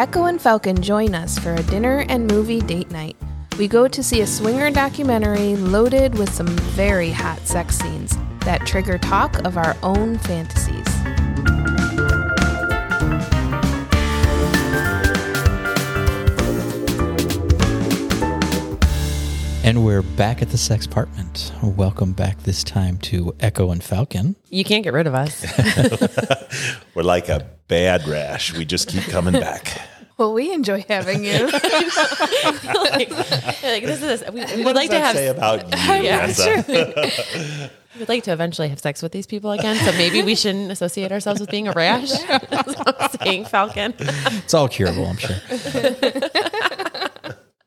Echo and Falcon join us for a dinner and movie date night. We go to see a swinger documentary loaded with some very hot sex scenes that trigger talk of our own fantasies. And we're back at the sexpartment. Welcome back this time to Echo and Falcon. You can't get rid of us. We're like a bad rash. We just keep coming back. Well, we enjoy having you. like, like, this is we, we would like to have say about you. Yeah, Reza? we'd like to eventually have sex with these people again. So maybe we shouldn't associate ourselves with being a rash. That's what I'm saying, Falcon. It's all curable, I'm sure.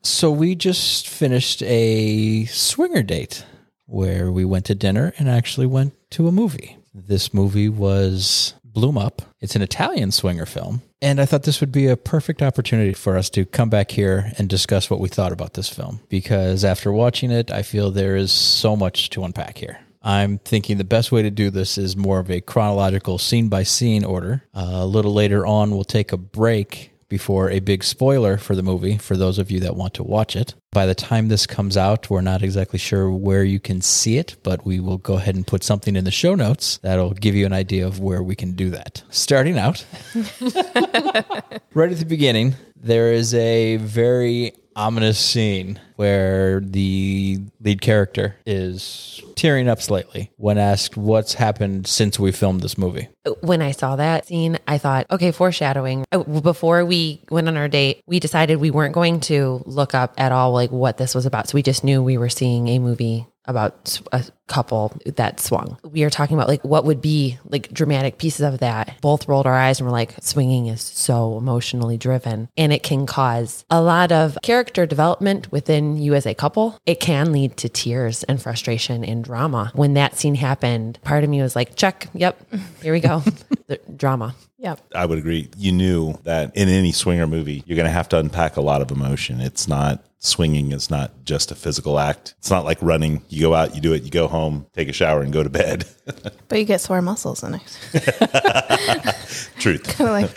So we just finished a swinger date where we went to dinner and actually went to a movie. This movie was Bloom Up. It's an Italian swinger film. And I thought this would be a perfect opportunity for us to come back here and discuss what we thought about this film. Because after watching it, I feel there is so much to unpack here. I'm thinking the best way to do this is more of a chronological scene by scene order. Uh, a little later on, we'll take a break before a big spoiler for the movie for those of you that want to watch it. By the time this comes out, we're not exactly sure where you can see it, but we will go ahead and put something in the show notes that'll give you an idea of where we can do that. Starting out, right at the beginning, there is a very ominous scene where the lead character is tearing up slightly when asked what's happened since we filmed this movie. When I saw that scene, I thought, okay, foreshadowing. Uh, Before we went on our date, we decided we weren't going to look up at all like what this was about. So we just knew we were seeing a movie about a couple that swung. We are talking about like what would be like dramatic pieces of that. Both rolled our eyes and were like, swinging is so emotionally driven and it can cause a lot of character development within you as a couple. It can lead to tears and frustration and drama. When that scene happened, part of me was like, check, yep, here we go. the drama. yep. I would agree. You knew that in any swinger movie, you're going to have to unpack a lot of emotion. It's not swinging is not just a physical act. It's not like running. You go out, you do it, you go home, take a shower, and go to bed. But you get sore muscles in it. Truth. like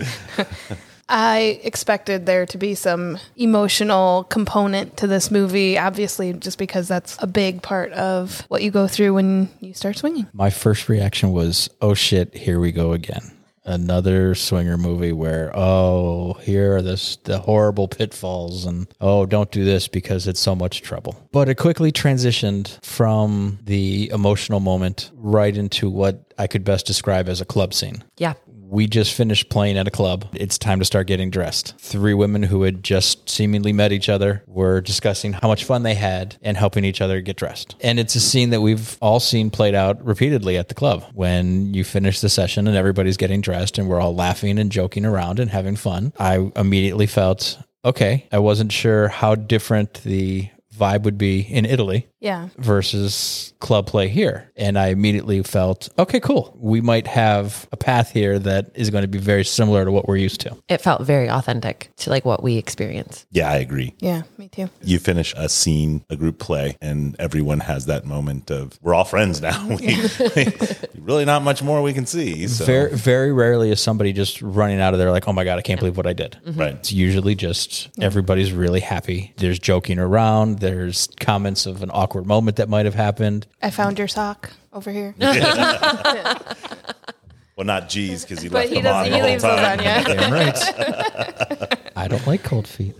I expected there to be some emotional component to this movie, obviously, just because that's a big part of what you go through when you start swinging. My first reaction was, oh shit, here we go again. Another swinger movie where, oh, here are this, the horrible pitfalls, and oh, don't do this because it's so much trouble. But it quickly transitioned from the emotional moment right into what I could best describe as a club scene. Yeah. We just finished playing at a club. It's time to start getting dressed. Three women who had just seemingly met each other were discussing how much fun they had and helping each other get dressed. And it's a scene that we've all seen played out repeatedly at the club when you finish the session and everybody's getting dressed and we're all laughing and joking around and having fun. I immediately felt okay. I wasn't sure how different the vibe would be in Italy Yeah. versus club play here. And I immediately felt, okay, cool. We might have a path here that is going to be very similar to what we're used to. It felt very authentic to like what we experience. Yeah, I agree. Yeah, me too. You finish a scene, a group play, and everyone has that moment of we're all friends now. We, really not much more we can see. So, Very, very rarely is somebody just running out of there like, oh my God, I can't believe what I did. right. It's usually just everybody's really happy. There's joking around. There's comments of an awkward moment that might have happened. I found your sock over here. Well, not G's because he But left he them on doesn't the he whole time. on, yeah. Damn right. I don't like cold feet.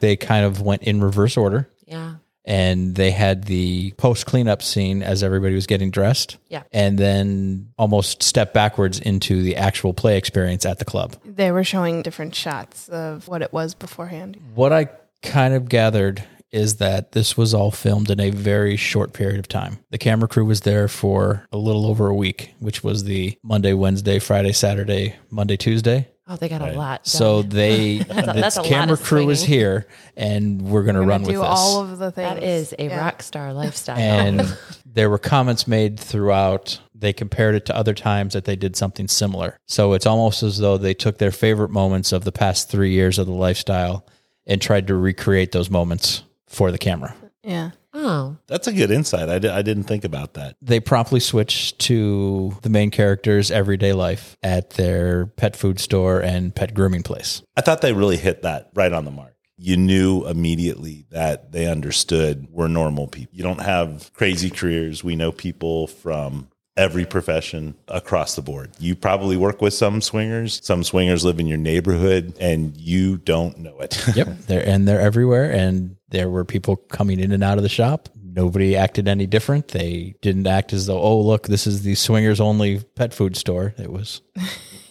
they kind of went in reverse order. Yeah. and they had the post cleanup scene as everybody was getting dressed. Yeah. And then almost step backwards into the actual play experience at the club. They were showing different shots of what it was beforehand. What I kind of gathered is that this was all filmed in a very short period of time. The camera crew was there for a little over a week, which was the Monday, Wednesday, Friday, Saturday, Monday, Tuesday. Oh, they got a lot. So they, a- that's a lot camera crew is here, and we're going to run with do this. all of the things. that is a Yeah. rock star lifestyle. and there were comments made throughout. They compared it to other times that they did something similar. So it's almost as though they took their favorite moments of the past three years of the lifestyle and tried to recreate those moments for the camera. Yeah. oh, That's a good insight. I, I didn't think about that. They promptly switched to the main character's everyday life at their pet food store and pet grooming place. I thought they really hit that right on the mark. You knew immediately that they understood we're normal people. You don't have crazy careers. We know people from every profession across the board. You probably work with some swingers. Some swingers live in your neighborhood and you don't know it. Yep. they're and they're everywhere and there were people coming in and out of the shop. Nobody acted any different. They didn't act as though, oh look, this is the swingers only pet food store. It was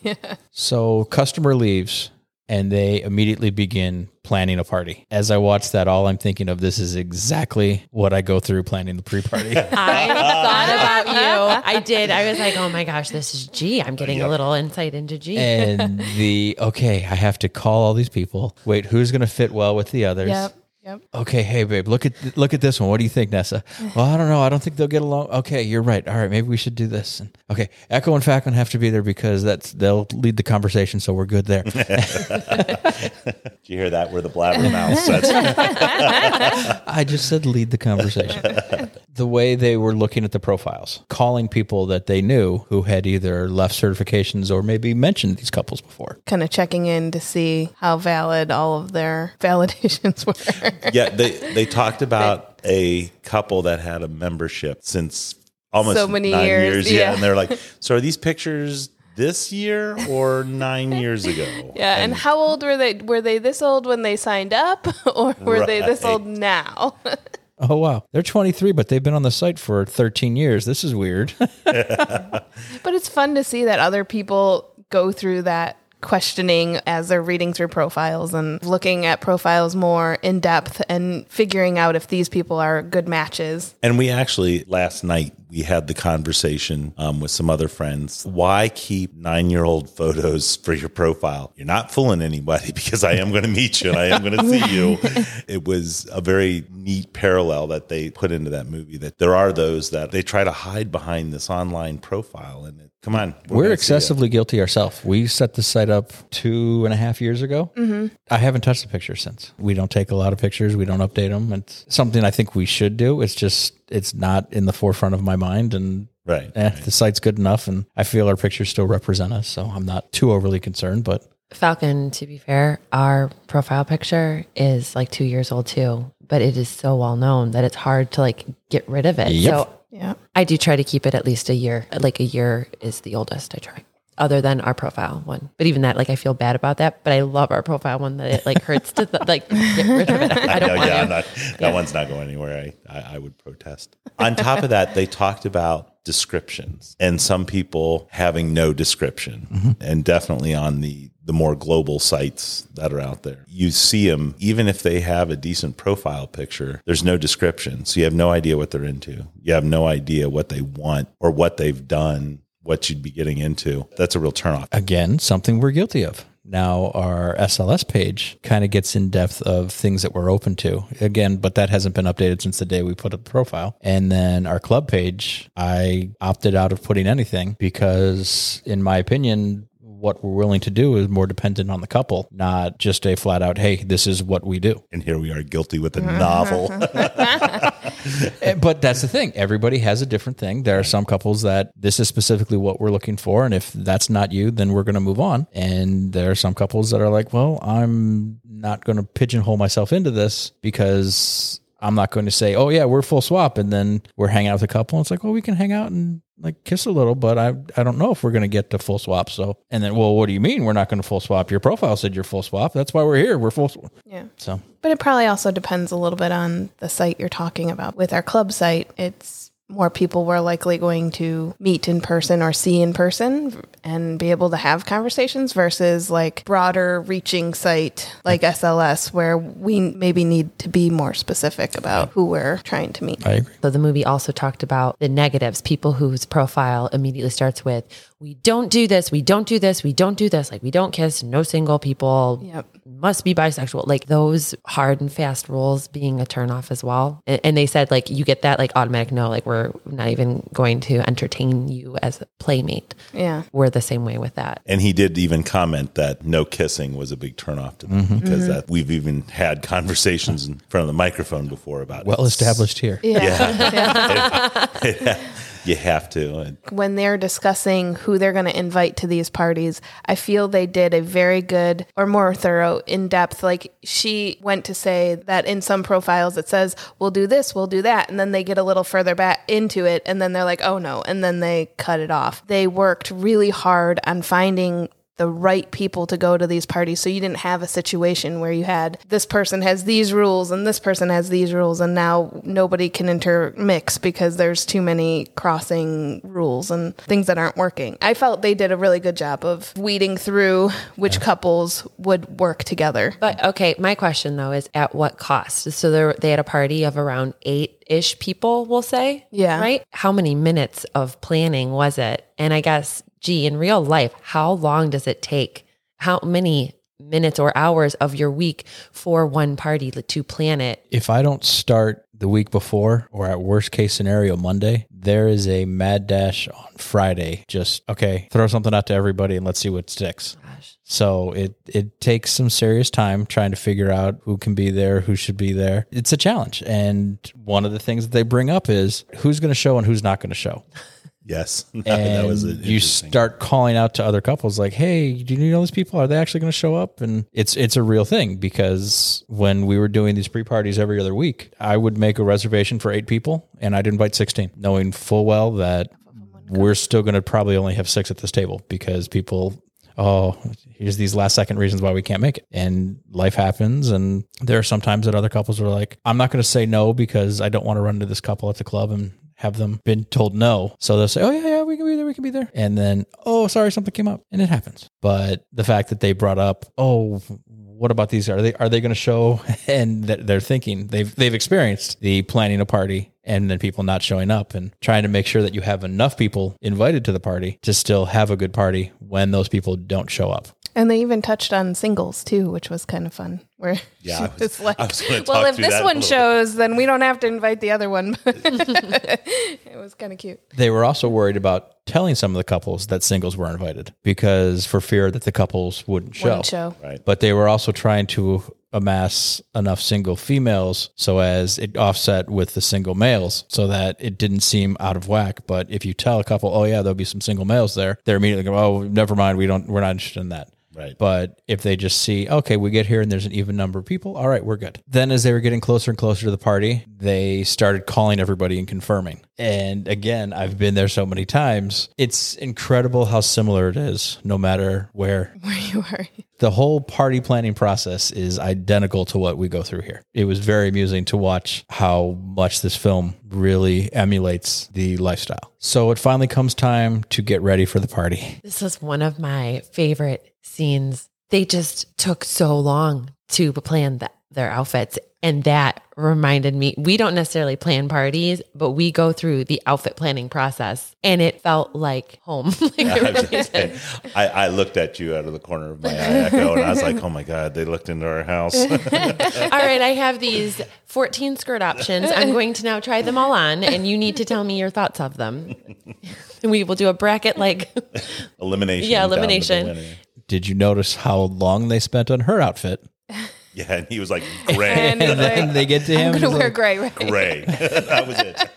yeah. So customer leaves and they immediately begin planning a party. As I watch that, all I'm thinking of this is exactly what I go through planning the pre-party. I thought about you. I did. I was like, oh my gosh, this is G. I'm getting a little insight into G. and the okay, I have to call all these people. Wait, who's going to fit well with the others? Yep. Yep. Okay, hey babe, look at look at this one. What do you think, Nessa? Well, I don't know. I don't think they'll get along. Okay, you're right. All right, maybe we should do this. And okay, Echo and Falcon have to be there because that's they'll lead the conversation, so we're good there. Did you hear that? We're the blabbermouths. That's I just said lead the conversation. The way they were looking at the profiles, calling people that they knew who had either left certifications or maybe mentioned these couples before. Kind of checking in to see how valid all of their validations were. yeah, they they talked about a couple that had a membership since almost So many nine years, Yeah. yeah. and they're like, so are these pictures this year or nine years ago? Yeah, and, how old were they? Were they this old when they signed up, or were they this old now? Oh wow, they're 23, but they've been on the site for 13 years. This is weird. but it's fun to see that other people go through that questioning as they're reading through profiles and looking at profiles more in depth and figuring out if these people are good matches. And we actually last night we had the conversation um, with some other friends. Why keep nine-year-old photos for your profile? You're not fooling anybody because I am going to meet you and I am going to see you. It was a very neat parallel that they put into that movie. That there are those that they try to hide behind this online profile, and it, come on, We're, gonna see you. excessively guilty ourselves. We set the site up two and a half years ago. Mm-hmm. I haven't touched the pictures since. We don't take a lot of pictures. We don't update them. It's something I think we should do. It's just it's not in the forefront of my mind, and right. eh, the site's good enough, and I feel our pictures still represent us. So I'm not too overly concerned. But Falcon, to be fair, our profile picture is like two years old too, but it is so well known that it's hard to like get rid of it. Yep. So Yeah. I do try to keep it at least a year. Like a year is the oldest I try. Other than our profile one, but even that, like I feel bad about that. But I love our profile one that it like hurts to like get rid of it. I don't No, want yeah. I'm not, that one's not going anywhere. I, I, I would protest. On top of that, they talked about descriptions and some people having no description, mm-hmm. and definitely on the the more global sites that are out there. You see them, even if they have a decent profile picture, there's no description. So you have no idea what they're into. You have no idea what they want or what they've done, what you'd be getting into. That's a real turnoff. again, something we're guilty of. Now, our SLS page kind of gets in depth of things that we're open to. Again, but that hasn't been updated since the day we put up the profile. And then our club page, I opted out of putting anything because, in my opinion, what we're willing to do is more dependent on the couple, not just a flat out, hey, this is what we do. And here we are guilty with a novel. Eh, But that's the thing. Everybody has a different thing. There are some couples that this is specifically what we're looking for. And if that's not you, then we're going to move on. And there are some couples that are like, well, I'm not going to pigeonhole myself into this because I'm not going to say, "Oh yeah, we're full swap," and then we're hanging out with a couple. And it's like, "Well, we can hang out and like kiss a little, but I I don't know if we're going to get to full swap." So, and then, well, what do you mean we're not going to full swap? Your profile said you're full swap. That's why we're here. We're full. Swap. Yeah. So But it probably also depends a little bit on the site you're talking about. With our club site, it's more people were likely going to meet in person or see in person and be able to have conversations versus like broader reaching site like SLS where we maybe need to be more specific about who we're trying to meet. I agree. So the movie also talked about the negatives, people whose profile immediately starts with, we don't do this, we don't do this, we don't do this. Like we don't kiss, no single people, Yep. must be bisexual. Like those hard and fast rules being a turnoff as well. And, and they said like you get that like automatic no, like we're not even going to entertain you as a playmate. Yeah. We're the same way with that. And he did even comment that no kissing was a big turnoff to them mm-hmm. because mm-hmm. that we've even had conversations in front of the microphone before about Well it. established here. Yeah. You have to. When they're discussing who they're going to invite to these parties, I feel they did a very good or more thorough, in depth. Like she went to say that in some profiles it says, we'll do this, we'll do that. And then they get a little further back into it and then they're like, oh no. And then they cut it off. They worked really hard on finding the right people to go to these parties so you didn't have a situation where you had this person has these rules and this person has these rules and now nobody can intermix because there's too many crossing rules and things that aren't working. I felt they did a really good job of weeding through which couples would work together. But okay, my question though is at what cost? So there, they had a party of around eight ish people, we'll say. Yeah. Right? How many minutes of planning was it? And I guess, G, in real life, how long does it take? How many minutes or hours of your week for one party to plan it? If I don't start the week before or at worst case scenario Monday, there is a mad dash on Friday. Just okay, throw something out to everybody and let's see what sticks. So it it takes some serious time trying to figure out who can be there, who should be there. It's a challenge. And one of the things that they bring up is who's going to show and who's not going to show. yes, And that was you start calling out to other couples like, "Hey, do you know these people? Are they actually going to show up?" And it's it's a real thing because when we were doing these pre-parties every other week, I would make a reservation for 8 people and I'd invite 16, knowing full well that we're still going to probably only have 6 at this table because people oh, here's these last second reasons why we can't make it. And life happens. And there are sometimes that other couples are like, I'm not going to say no because I don't want to run into this couple at the club and have them been told no. So they'll say, oh, yeah, yeah, we can be there. We can be there. And then, oh, sorry, something came up. And it happens. But the fact that they brought up, oh, what about these? Are they are they going to show? And they're thinking they've they've experienced the planning a party and then people not showing up and trying to make sure that you have enough people invited to the party to still have a good party when those people don't show up. And they even touched on singles too, which was kind of fun. Where Yeah, she was- was like, was "Well, if this one little bit." shows, then we don't have to invite the other one." it was kind of cute. They were also worried about telling some of the couples that singles were invited because for fear that the couples wouldn't show. One show. Right. But they were also trying to amass enough single females so as it offset with the single males so that it didn't seem out of whack. But if you tell a couple, oh yeah, there'll be some single males there, they're immediately go, oh, never mind, we don't, we're not interested in that. Right. But if they just see, okay, we get here and there's an even number of people, all right, we're good. Then as they were getting closer and closer to the party, they started calling everybody and confirming. And again, I've been there so many times. It's incredible how similar it is, no matter where Where you are. the whole party planning process is identical to what we go through here. It was very amusing to watch how much this film really emulates the lifestyle. So it finally comes time to get ready for the party. This is one of my favorite scenes. They just took so long to plan th- their outfits. And that reminded me, we don't necessarily plan parties, but we go through the outfit planning process. And it felt like home. like really did. I, I looked at you out of the corner of my eye, Echo, and I was like, "Oh my god!" They looked into our house. All right, I have these 14 skirt options. I'm going to now try them all on, and you need to tell me your thoughts of them. And we will do a bracket like elimination. Yeah, the elimination. Winner. Did you notice how long they spent on her outfit? Yeah, and he was like gray, And And then like, they get to him. I'm gonna wear like- gray, right? gray. that was it.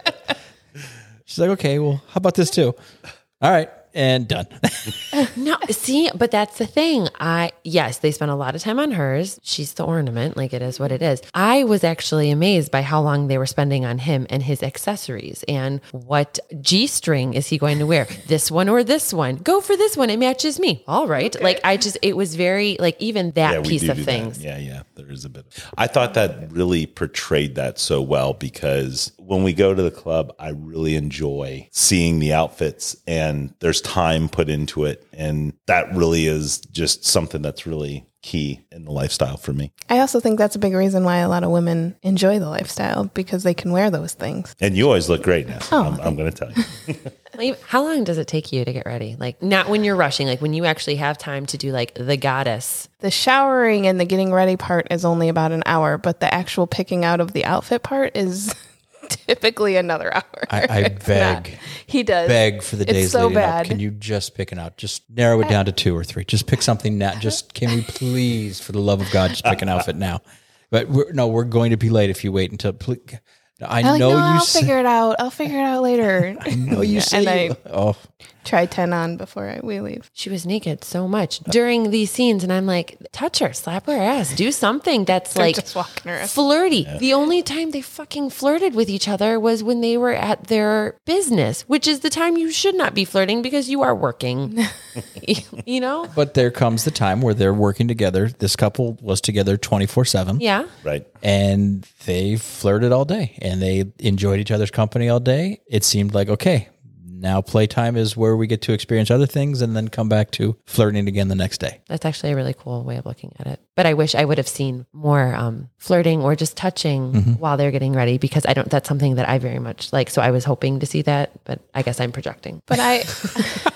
she's like, okay, well, how about this too? All right. And done. No, see, but that's the thing. I yes, they spent a lot of time on hers. She's the ornament, like it is what it is. I was actually amazed by how long they were spending on him and his accessories and what G string is he going to wear? This one or this one? Go for this one. It matches me. All right. Like I just it was very like even that Yeah, piece of do that. things. Yeah, yeah, there is a bit. Of, I thought that really portrayed that so well because when we go to the club, I really enjoy seeing the outfits and there's time put into it, and that really is just something that's really key in the lifestyle for me. I also think that's a big reason why a lot of women enjoy the lifestyle because they can wear those things. And you always look great now. Oh, I'm, I'm going to tell you. How long does it take you to get ready? Like not when you're rushing, like when you actually have time to do like the goddess. The showering and the getting ready part is only about an hour, but the actual picking out of the outfit part is typically another hour. I, I It's not. beg, He does. beg for the It's days so leading bad. up. Can you just pick it out? Just narrow it down to two or three. Just pick something now. Just can we please, for the love of God, just pick an outfit now. But we're, no, we're going to be late if you wait until. Please, I I'm like, know no, you I'll say. figure it out. I'll figure it out later. I know you say. and I oh, try 10 on before I, we leave. She was naked so much during these scenes, and I'm like, touch her, slap her ass, do something that's like just walking around. flirty. The only time they fucking flirted with each other was when they were at their business, which is the time you should not be flirting because you are working. you know? but there comes the time where they're working together. This couple was together twenty four seven. Yeah. Right. and they flirted all day and they enjoyed each other's company all day. It seemed like, okay, now playtime is where we get to experience other things and then come back to flirting again the next day. That's actually a really cool way of looking at it. But I wish I would have seen more um, flirting or just touching while they're getting ready because I don't, that's something that I very much like. So I was hoping to see that, but I guess I'm projecting. But I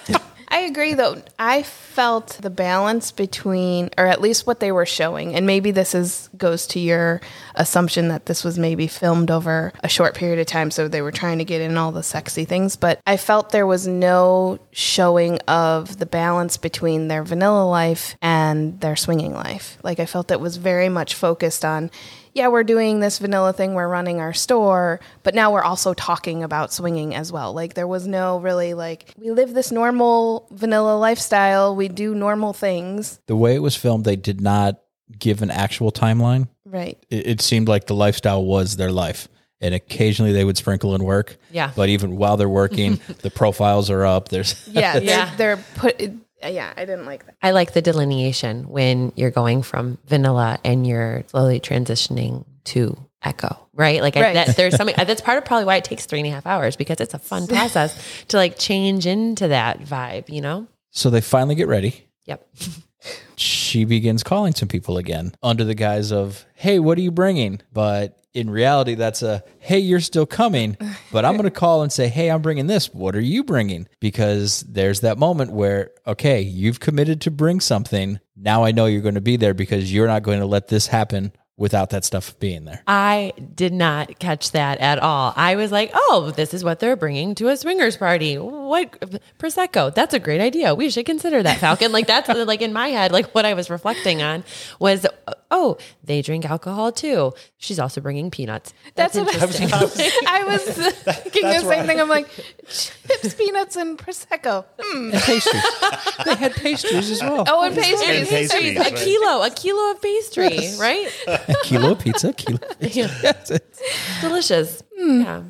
I agree though. I felt the balance between or at least what they were showing and maybe this is goes to your assumption that this was maybe filmed over a short period of time so they were trying to get in all the sexy things, but I felt there was no showing of the balance between their vanilla life and their swinging life. Like I felt it was very much focused on yeah, we're doing this vanilla thing, we're running our store, but now we're also talking about swinging as well. Like there was no really like we live this normal vanilla lifestyle, we do normal things. The way it was filmed, they did not give an actual timeline. Right. It, it seemed like the lifestyle was their life. And occasionally they would sprinkle in work. Yeah. But even while they're working, the profiles are up. There's Yeah, Yeah. they're, they're put yeah, I didn't like that. I like the delineation when you're going from vanilla and you're slowly transitioning to echo, right? Like I, that, there's something that's part of probably why it takes three and a half hours because it's a fun process to like change into that vibe, you know? so they finally get ready. Yep. She begins calling some people again under the guise of, hey, what are you bringing? But in reality, that's a, hey, you're still coming. But I'm going to call and say, hey, I'm bringing this. What are you bringing? Because there's that moment where, okay, you've committed to bring something. Now I know you're going to be there because you're not going to let this happen without that stuff being there. I did not catch that at all. I was like, oh, this is what they're bringing to a swingers party. What prosecco? That's a great idea. We should consider that, Falcon. like that's like in my head, like what I was reflecting on was, oh, they drink alcohol too. She's also bringing peanuts. That's, That's what I was- interesting. I was thinking the same thing. I'm like, chips, peanuts, and prosecco. Hmm. And pastries. they had pastries as well. Oh, and pastries. And pastries, a right. kilo, a kilo of pastry, right? A kilo pizza, kilo. Yes. Delicious. Hmm. Yeah.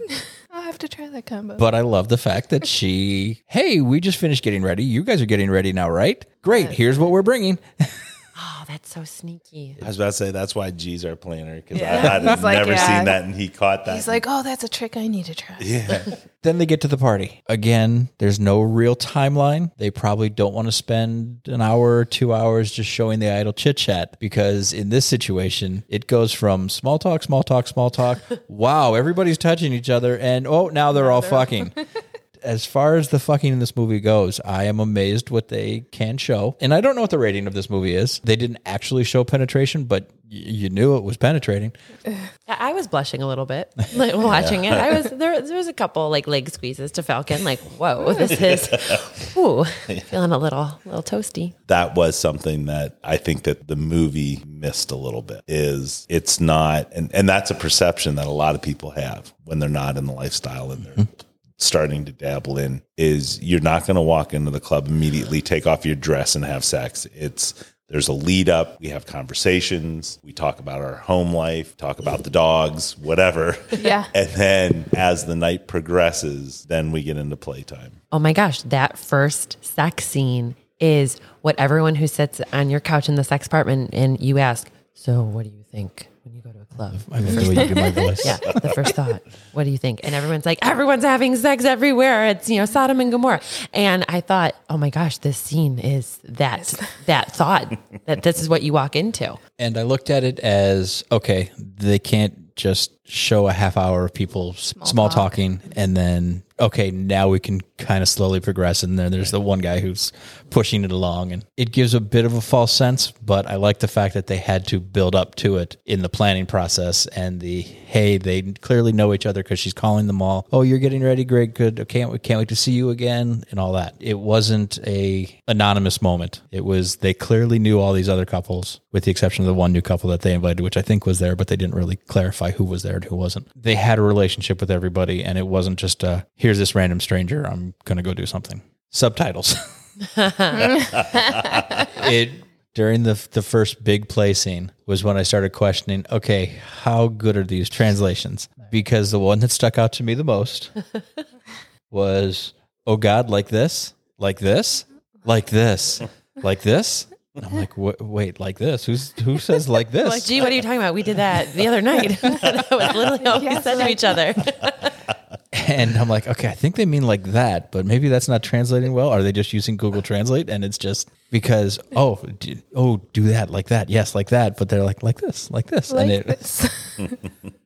I'll have to try that combo. But I love the fact that she, hey, we just finished getting ready. You guys are getting ready now, right? Great. Here's what we're bringing. Oh, that's so sneaky. I was about to say that's why G's our planner because I had like, never yeah. seen that and he caught that. He's like, oh, that's a trick I need to try. yeah. Then they get to the party. Again, there's no real timeline. They probably don't want to spend an hour or two hours just showing the idle chit chat because in this situation, it goes from small talk, small talk, small talk. wow, everybody's touching each other, and oh, now they're all fucking. As far as the fucking in this movie goes, I am amazed what they can show. And I don't know what the rating of this movie is. They didn't actually show penetration, but y- you knew it was penetrating. I was blushing a little bit like, watching it. I was there. There was a couple like leg squeezes to Falcon. Like, whoa, this is, ooh, feeling a little, little toasty. that was something that I think that the movie missed a little bit is it's not and, and that's a perception that a lot of people have when they're not in the lifestyle and they're mm-hmm. Starting to dabble in is you're not going to walk into the club immediately, take off your dress and have sex. It's there's a lead up. We have conversations. We talk about our home life, talk about the dogs, whatever. Yeah. And then as the night progresses, then we get into playtime. Oh my gosh, that first sex scene is what everyone who sits on your couch in the sexpartment and you ask, So, what do you think when you go to a club? I mean, the way you do my voice. Yeah, the first thought. What do you think? And everyone's like, everyone's having sex everywhere. It's you know Sodom and Gomorrah. And I thought, oh my gosh, this scene is that that thought that this is what you walk into. And I looked at it as okay, they can't just show a half hour of people small, talking and then okay, now we can kind of slowly progress. And then there's the one guy who's pushing it along, and it gives a bit of a false sense. But I like the fact that they had to build up to it in the planning process and the hey, they clearly know each other because she's calling them all. Oh, you're getting ready, Greg. Good. Can't can't wait to see you again, and all that. It wasn't a anonymous moment. It was they clearly knew all these other couples, with the exception of the one new couple that they invited, which I think was there, but they didn't really clarify who was there who wasn't. They had a relationship with everybody, and it wasn't just a here's this random stranger. I'm gonna go do something. Subtitles. it during the the first big play scene was when I started questioning, okay, how good are these translations? Because the one that stuck out to me the most was, oh God, like this, like this, like this, like this. And I'm like, "Wha- wait, like this? Who's who says like this? Like, gee, what are you talking about? We did that the other night. that was literally what we said to each other. And I'm like, okay, I think they mean like that, but maybe that's not translating well. Are they just using Google Translate? And it's just because, oh, do, oh, do that like that. Yes, like that. But they're like, like this, like this. and Like it, this.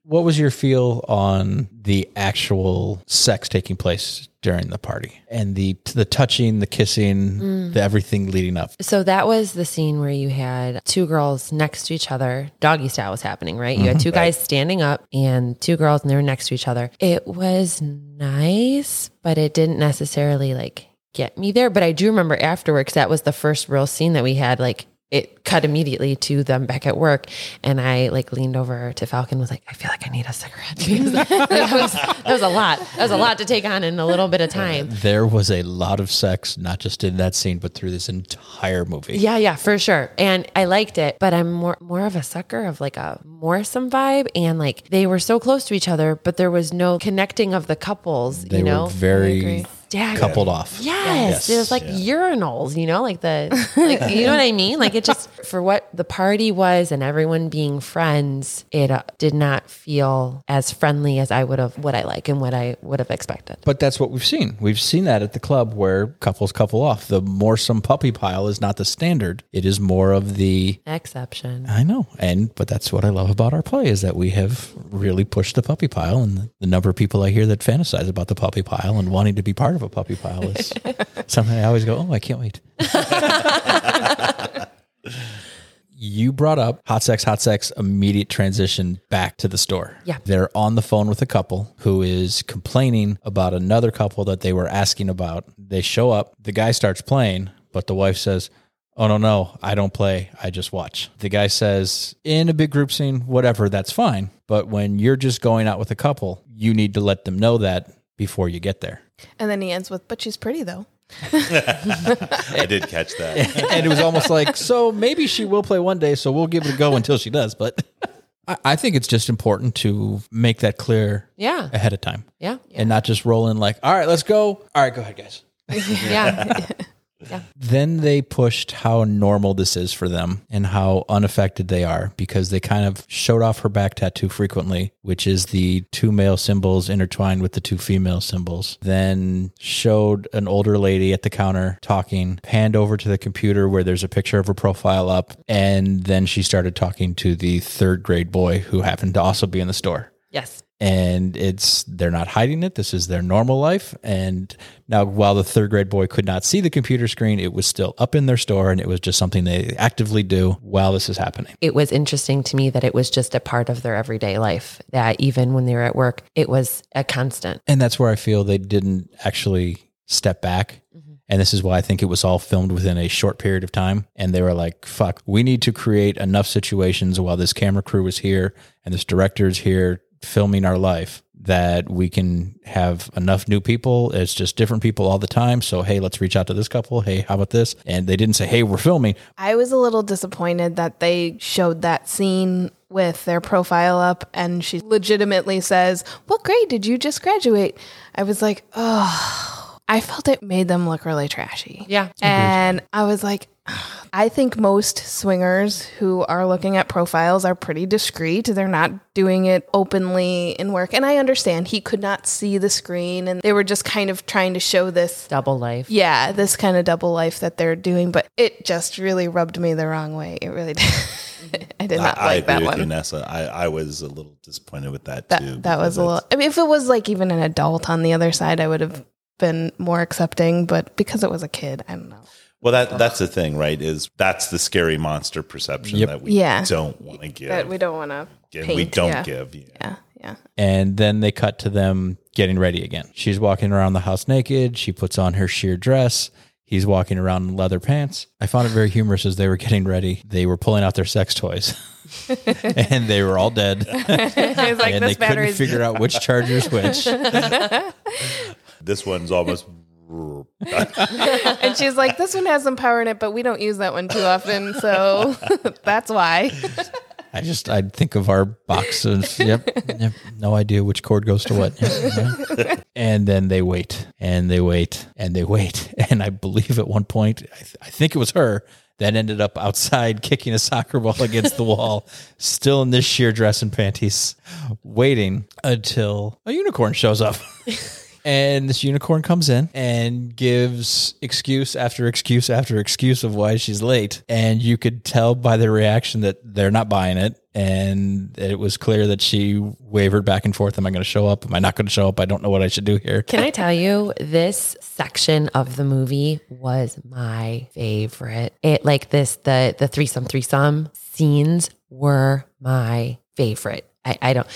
what was your feel on the actual sex taking place during the party and the the touching, the kissing, mm. the everything leading up? So that was the scene where you had two girls next to each other. Doggy style was happening, right? You had mhm. two guys standing up and two girls, and they were next to each other. It was nice, but it didn't necessarily like get me there. But I do remember afterwards that was the first real scene that we had. Like it cut immediately to them back at work, and I like leaned over to Falcon. and Was like, I feel like I need a cigarette. Because that, was, that was a lot. That was a lot to take on in a little bit of time. There was a lot of sex, not just in that scene, but through this entire movie. Yeah, yeah, for sure. And I liked it, but I'm more more of a sucker of like a moresome vibe. And like they were so close to each other, but there was no connecting of the couples. They you know, very agree. Coupled off. Yes, Yes. it was like urinals, you know, like the, like, you know what I mean? Like it just, for what the party was and everyone being friends, it uh, did not feel as friendly as I would have, what I like and what I would have expected. But that's what we've seen. We've seen that at the club where couples couple off. The moresome puppy pile is not the standard. It is more of the Exception. I know. And but that's what I love about our play is that we have really pushed the puppy pile and the, the number of people I hear that fantasize about the puppy pile and wanting to be part of a puppy pile is something I always go, "Oh, I can't wait." you brought up hot sex, hot sex, immediate transition back to the store. Yeah. They're on the phone with a couple who is complaining about another couple that they were asking about. They show up, the guy starts playing, but the wife says, Oh, no, no, I don't play. I just watch. The guy says, In a big group scene, whatever, that's fine. But when you're just going out with a couple, you need to let them know that before you get there. and then he ends with, but she's pretty though. I did catch that. and it was almost like, so maybe she will play one day, so we'll give it a go until she does. But I, I think it's just important to make that clear Yeah. ahead of time Yeah. and not just roll in like, all right, let's go. All right, go ahead, guys. Yeah. Then they pushed how normal this is for them and how unaffected they are because they kind of showed off her back tattoo frequently, which is the two male symbols intertwined with the two female symbols. Then showed an older lady at the counter talking, panned over to the computer where there's a picture of her profile up, and then she started talking to the third grade boy who happened to also be in the store yes. And it's they're not hiding it. This is their normal life. And now while the third grade boy could not see the computer screen it was still up in their store and it was just something they actively do while this is happening. It was interesting to me that it was just a part of their everyday life that even when they were at work it was a constant. And that's where i feel they didn't actually step back. Mm-hmm. And this is why i think it was all filmed within a short period of time. And they were like fuck we need to create enough situations while this camera crew is here and this director is here filming our life that we can have enough new people. It's just different people all the time. So, hey, let's reach out to this couple. Hey, how about this? And they didn't say, hey, we're filming. I was a little disappointed that they showed that scene with their profile up and she legitimately says, What grade did you just graduate? I was like, Oh, I felt it made them look really trashy. Yeah. Mm-hmm. And I was like, I think most swingers who are looking at profiles are pretty discreet. They're not doing it openly in work. And I understand he could not see the screen and they were just kind of trying to show this Double life. yeah, this kind of double life that they're doing, but it just really rubbed me the wrong way. It really did. I did not I, I like agree that with one. you, Nessa. I, I was a little disappointed with that, that too. that was a little. I mean, if it was like even an adult on the other side, I would have been more accepting. But because it was a kid, I don't know. Well, that that's the thing, right? Is that's the scary monster perception Yep. that we Yeah. don't want to give. That we don't want to and paint. we don't yeah. give. Yeah. Yeah, yeah. And then they cut to them getting ready again. She's walking around the house naked. She puts on her sheer dress. He's walking around in leather pants. I found it very humorous as they were getting ready. They were pulling out their sex toys and they were all dead. It's like and they this couldn't battery's figure out which charger's which. This one's almost. and she's like, this one has some power in it, but we don't use that one too often, so that's why. I just I'd think of our boxes. yep, yep no idea which cord goes to what. Yep, yep. and then they wait and they wait and they wait and I believe at one point I, th- I think it was her that ended up outside kicking a soccer ball against the wall, still in this sheer dress and panties, waiting until a unicorn shows up. And this unicorn comes in and gives excuse after excuse after excuse of why she's late. And you could tell by their reaction that they're not buying it. And it was clear that she wavered back and forth. Am I going to show up? Am I not going to show up? I don't know what I should do here. Can I tell you, this section of the movie was my favorite. It like this, the the threesome threesome scenes were my favorite. I, I don't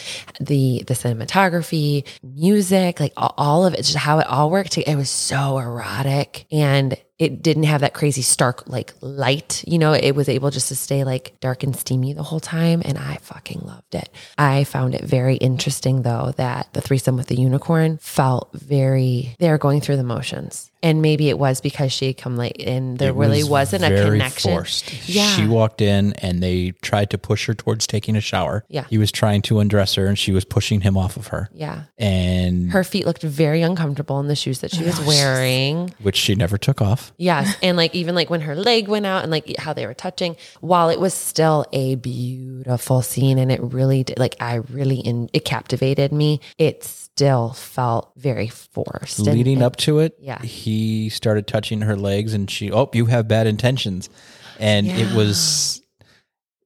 the the cinematography, music, like all, all of it, just how it all worked. It was so erotic and it didn't have that crazy stark like light. You know, it was able just to stay like dark and steamy the whole time. And I fucking loved it. I found it very interesting though that the threesome with the unicorn felt very, they're going through the motions. And maybe it was because she had come late and there It really was was not a connection. Forced. Yeah. She walked in and they tried to push her towards taking a shower. Yeah. He was trying to undress her and she was pushing him off of her. yeah. And Her feet looked very uncomfortable in the shoes that she was wearing. which she never took off. Yes. And like even like when her leg went out and like how they were touching, while it was still a beautiful scene and it really did like I really in it captivated me, it still felt very forced. Leading and- up to it, Yeah. he started touching her legs, and she, oh, you have bad intentions, and it was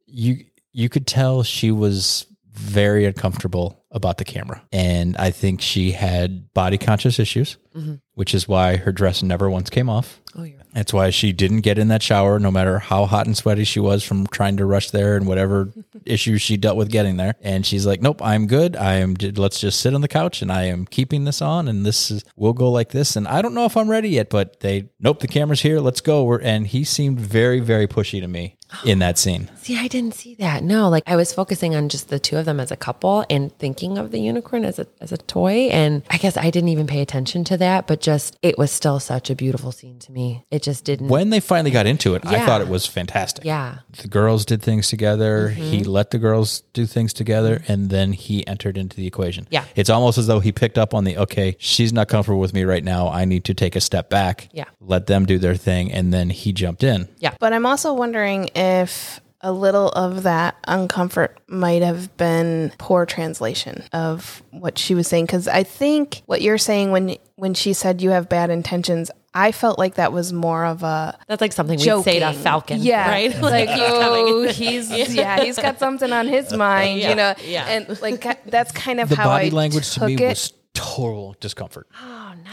you. You could tell she was very uncomfortable about the camera, and I think she had body conscious issues, mm-hmm. which is why her dress never once came off. Oh, you're That's why she didn't get in that shower, no matter how hot and sweaty she was from trying to rush there and whatever issues she dealt with getting there. And she's like, "Nope, I'm good. I am. Let's just sit on the couch, and I am keeping this on, and this is we'll go like this. And I don't know if I'm ready yet, but they, nope, the camera's here. Let's go. We're, and he seemed very, very pushy to me in that scene. See, I didn't see that. No, like I was focusing on just the two of them as a couple and thinking of the unicorn as a as a toy. And I guess I didn't even pay attention to that, but just it was still such a beautiful scene to me. It just didn't When they finally got into it, I thought it was fantastic. Yeah. the girls did things together. Mm-hmm. He let the girls do things together, and then he entered into the equation. Yeah. it's almost as though he picked up on the okay, she's not comfortable with me right now. I need to take a step back. Yeah. let them do their thing, and then he jumped in. Yeah. But I'm also wondering if a little of that uncomfort might have been poor translation of what she was saying because I think what you're saying when when she said you have bad intentions, I felt like that was more of a That's like something we'd say to joking. Falcon. Yeah. Right? Like, he's oh, coming. he's yeah, he's got something on his mind, Yeah, you know. yeah. And like that's kind of The how body I language to took me it. was total discomfort. Oh no.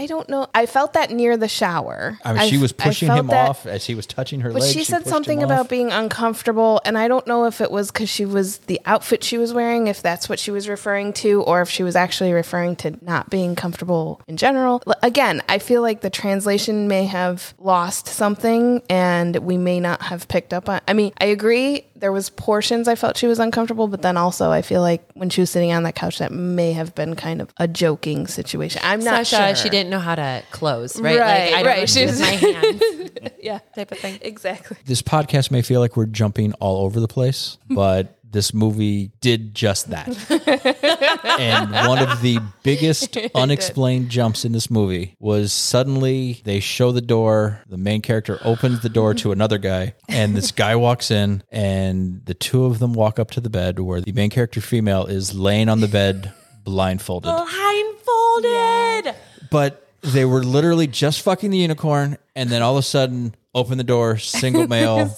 I don't know. I felt that near the shower. I mean, she was pushing him that- off as he was touching her But legs. she said pushed something about being uncomfortable, and I don't know if it was because she was the outfit she was wearing, if that's what she was referring to, or if she was actually referring to not being comfortable in general. Again, I feel like the translation may have lost something, and we may not have picked up on. I mean, I agree there was portions I felt she was uncomfortable, but then also I feel like when she was sitting on that couch, that may have been kind of a joking situation. I'm not Sasha, sure. she didn't know how to close, right? Right, like, I right. She was- my hands yeah, type of thing. exactly. This podcast may feel like we're jumping all over the place, but this movie did just that. and one of the biggest unexplained jumps in this movie was suddenly they show the door, the main character opens the door to another guy, and this guy walks in, and the two of them walk up to the bed where the main character female is laying on the bed blindfolded. Blindfolded. But they were literally just fucking the unicorn, and then all of a sudden open the door, single male.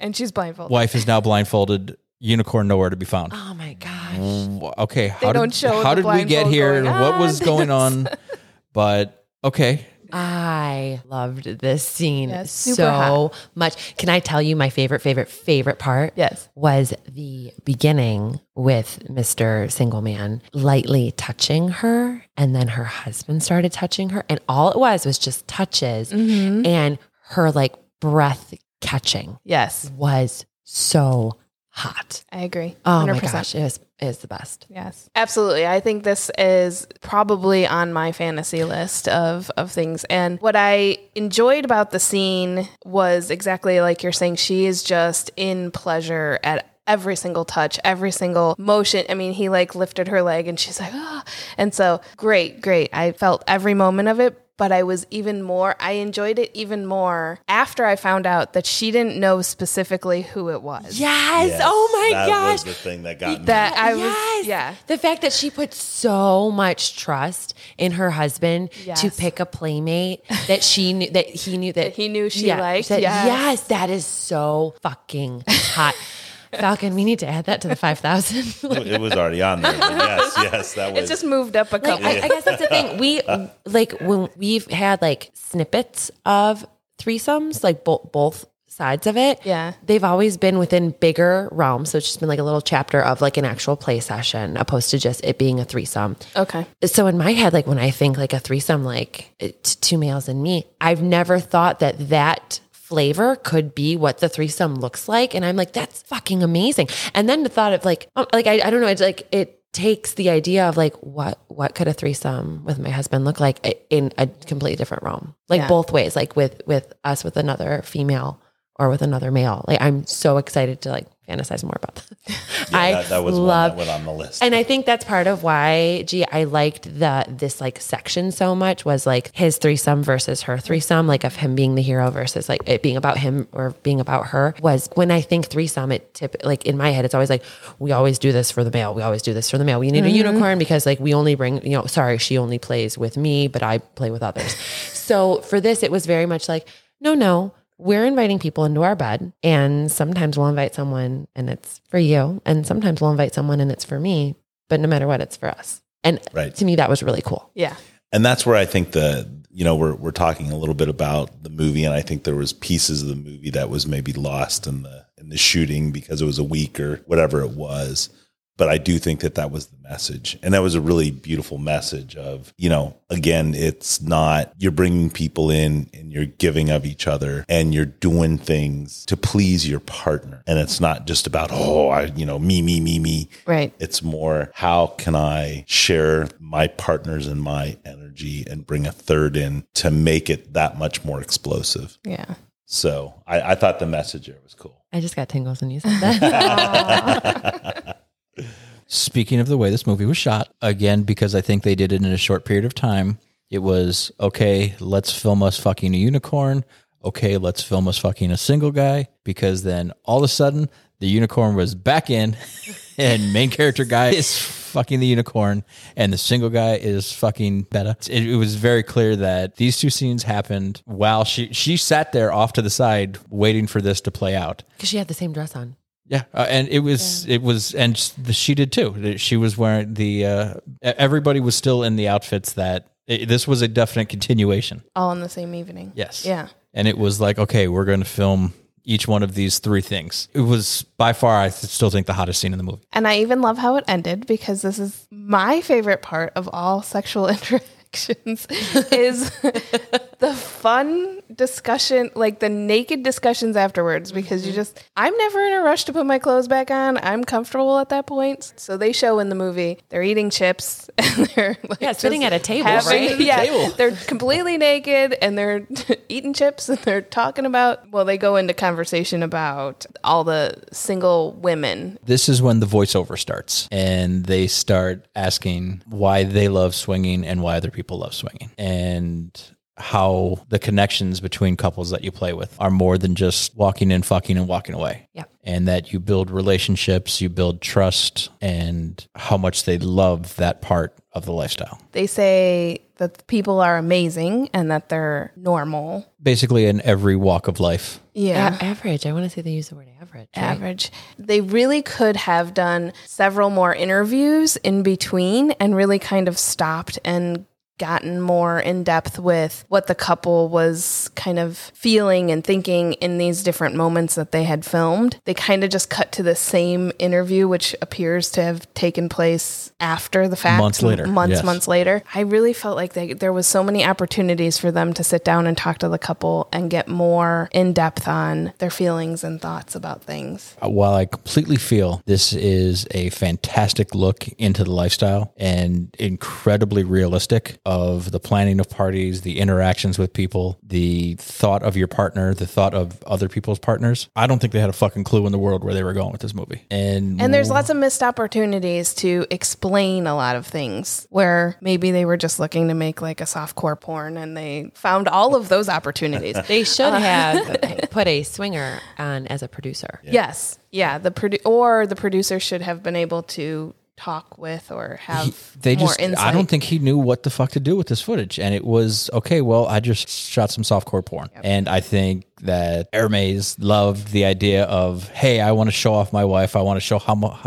And she's blindfolded. wife is now blindfolded. Unicorn nowhere to be found. Oh my gosh. Okay, how don't did show how did we get here? What was going on? But okay, I loved this scene Yeah, so hot. much. Can I tell you my favorite, favorite, favorite part? Yes. Was the beginning with Mr. Single Man lightly touching her, and then her husband started touching her, and all it was was just touches, Mm-hmm. and her like breath catching Yes, was so hot. I agree. Oh my 100%. gosh, it was, it was the best. Yes, absolutely. I think this is probably on my fantasy list of of things. And what I enjoyed about the scene was exactly like you're saying. She is just in pleasure at every single touch, every single motion. I mean, he like lifted her leg, and she's like, ah. And so great, great. I felt every moment of it. But I was even more, I enjoyed it even more after I found out that she didn't know specifically who it was. Yes. Yes, oh my that gosh. was the thing that got me. That I yes. was, yeah. The fact that she put so much trust in her husband to pick a playmate that she knew that he knew that, he knew she liked, that- yes. yes, that is so fucking hot. Falcon, we need to add that to the five thousand. it was already on there. but yes, yes, that was. It just moved up a like, couple. I, I guess that's the thing. We like when we've had like snippets of threesomes, like both both sides of it. Yeah. they've always been within bigger realms. So it's just been like a little chapter of like an actual play session, opposed to just it being a threesome. okay. So in my head, like when I think like a threesome, like it's two males and me, I've never thought that that flavor could be what the threesome looks like. And I'm like, that's fucking amazing. And then the thought of like, um, like I, I don't know, it's like it takes the idea of like what what could a threesome with my husband look like in a completely different realm, like Yeah. both ways, like with with us with another female or with another male. Like I'm so excited to like fantasize more about that. I that, that was love one that went on the list. and I think that's part of why, gee, I liked the this like section so much was like his threesome versus her threesome, like of him being the hero versus like it being about him or being about her. Was when I think threesome, it tip like in my head, it's always like we always do this for the male. We always do this for the male. We need a mm-hmm. unicorn because like we only bring, you know, sorry, she only plays with me, but I play with others. so for this, it was very much like, no, no, we're inviting people into our bed and sometimes we'll invite someone and it's for you and sometimes we'll invite someone and it's for me but no matter what it's for us and Right. to me that was really cool Yeah. and that's where I think the you know we're we're talking a little bit about the movie, and I think there was pieces of the movie that was maybe lost in the in the shooting because it was a week or whatever it was. But I do think that that was the message, and that was a really beautiful message of you know again it's not you're bringing people in and you're giving of each other and you're doing things to please your partner, and it's not just about oh I you know me me me me Right. it's more how can I share my partners and my energy and bring a third in to make it that much more explosive. Yeah. So I, I thought the message there was cool. i just got tingles when you said that Speaking of the way this movie was shot, again, because I think they did it in a short period of time, it was okay, let's film us fucking a unicorn. Okay, let's film us fucking a single guy. Because then all of a sudden, the unicorn was back in, and main character guy is fucking the unicorn, and the single guy is fucking Betta. It, it was very clear that these two scenes happened while she she sat there off to the side waiting for this to play out. because she had the same dress on Yeah, uh, and it was it was, and the, she did too. She was wearing the. Uh, everybody was still in the outfits that. It, this was a definite continuation. All on the same evening. Yes. Yeah. And it was like, okay, we're going to film each one of these three things. It was by far, I still think, the hottest scene in the movie. And I even love how it ended because this is my favorite part of all sexual inter- reactions is the fun discussion, like the naked discussions afterwards, because you mm-hmm. just, I'm never in a rush to put my clothes back on. I'm comfortable at that point. So they show in the movie, they're eating chips and they're like Yeah, sitting at a table, having- right? Yeah, Table. they're completely naked and they're eating chips and they're talking about, well, they go into conversation about all the single women This is when the voiceover starts and they start asking why they love swinging and why other people love swinging and how the connections between couples that you play with are more than just walking in, fucking, and walking away. Yeah. And that you build relationships, you build trust, and how much they love that part of the lifestyle. they say that people are amazing and that they're normal. Basically, in every walk of life. Yeah. A- average. I want to say they use the word average. right? Average. They really could have done several more interviews in between and really kind of stopped and gotten more in depth with what the couple was kind of feeling and thinking in these different moments that they had filmed. They kind of just cut to the same interview, which appears to have taken place after the fact. Months later, Months, yes. months later. I really felt like they, there was so many opportunities for them to sit down and talk to the couple and get more in depth on their feelings and thoughts about things. Uh, While I completely feel this is a fantastic look into the lifestyle and incredibly realistic of the planning of parties, the interactions with people, the thought of your partner, the thought of other people's partners, I don't think they had a fucking clue in the world where they were going with this movie. And And there's lots of missed opportunities to explain a lot of things where maybe they were just looking to make like a softcore porn and they found all of those opportunities. They should uh, have put a swinger on as a producer. Yes. Yeah. The produ- or the producer should have been able to talk with or have they more just insight. I don't think he knew what the fuck to do with this footage. And it was okay, well, I just shot some softcore porn. And I think that Hermes loved the idea of, hey, I want to show off my wife. I want to show how much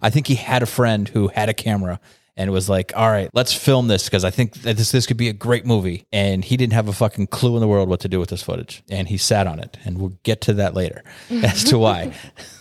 I think he had a friend who had a camera and was like, all right, let's film this because I think that this this could be a great movie. And he didn't have a fucking clue in the world what to do with this footage. And he sat on it. And we'll get to that later as to why.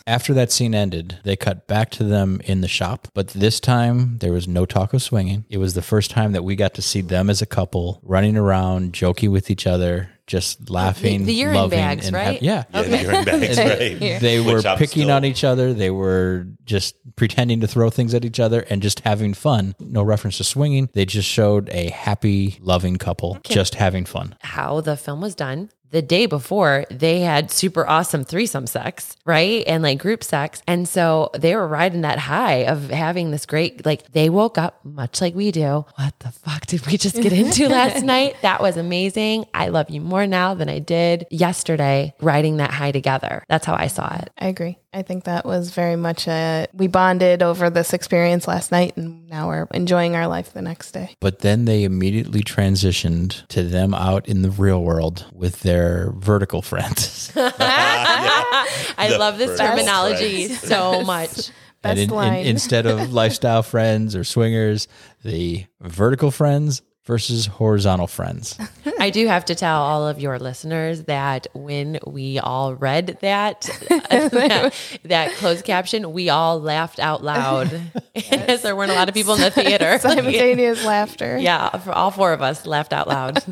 After that scene ended, they cut back to them in the shop, but this time there was no talk of swinging. It was the first time that we got to see them as a couple running around, joking with each other, just laughing, the urine loving, bags, and right? hav- yeah. Yeah, the urine bags, right? They were Which picking still- on each other. They were just pretending to throw things at each other and just having fun. No reference to swinging. They just showed a happy, loving couple just having fun. How the film was done. The day before, they had super awesome threesome sex, right? And like group sex. And so they were riding that high of having this great, like, they woke up much like we do. What the fuck did we just get into last night? That was amazing. I love you more now than I did yesterday, riding that high together. That's how I saw it. I agree. I think that was very much a we bonded over this experience last night and now we're enjoying our life the next day. But then they immediately transitioned to them out in the real world with their vertical friends. I The love this terminology friends. so much. and Best in- in- line. instead of lifestyle friends or swingers, the vertical friends versus horizontal friends. I do have to tell all of your listeners that when we all read that that, that closed caption, we all laughed out loud. As there weren't a lot of people in the theater. Simultaneous laughter. yeah, for all four of us laughed out loud.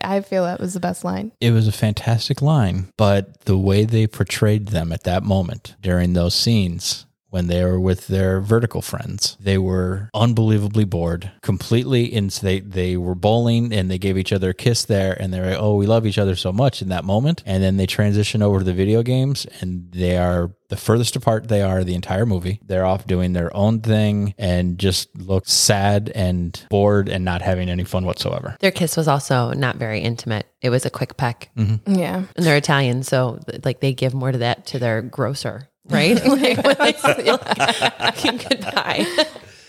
I feel that was the best line. It was a fantastic line, but the way they portrayed them at that moment during those scenes when they were with their vertical friends, they were unbelievably bored, completely in they they were bowling and they gave each other a kiss there and they're like, "Oh, we love each other so much" in that moment. And then they transition over to the video games and they are the furthest apart they are the entire movie. They're off doing their own thing and just look sad and bored and not having any fun whatsoever. Their kiss was also not very intimate. It was a quick peck. Mm-hmm. Yeah. And they're Italian, so like they give more to that to their grocer, right? like when they say like, goodbye.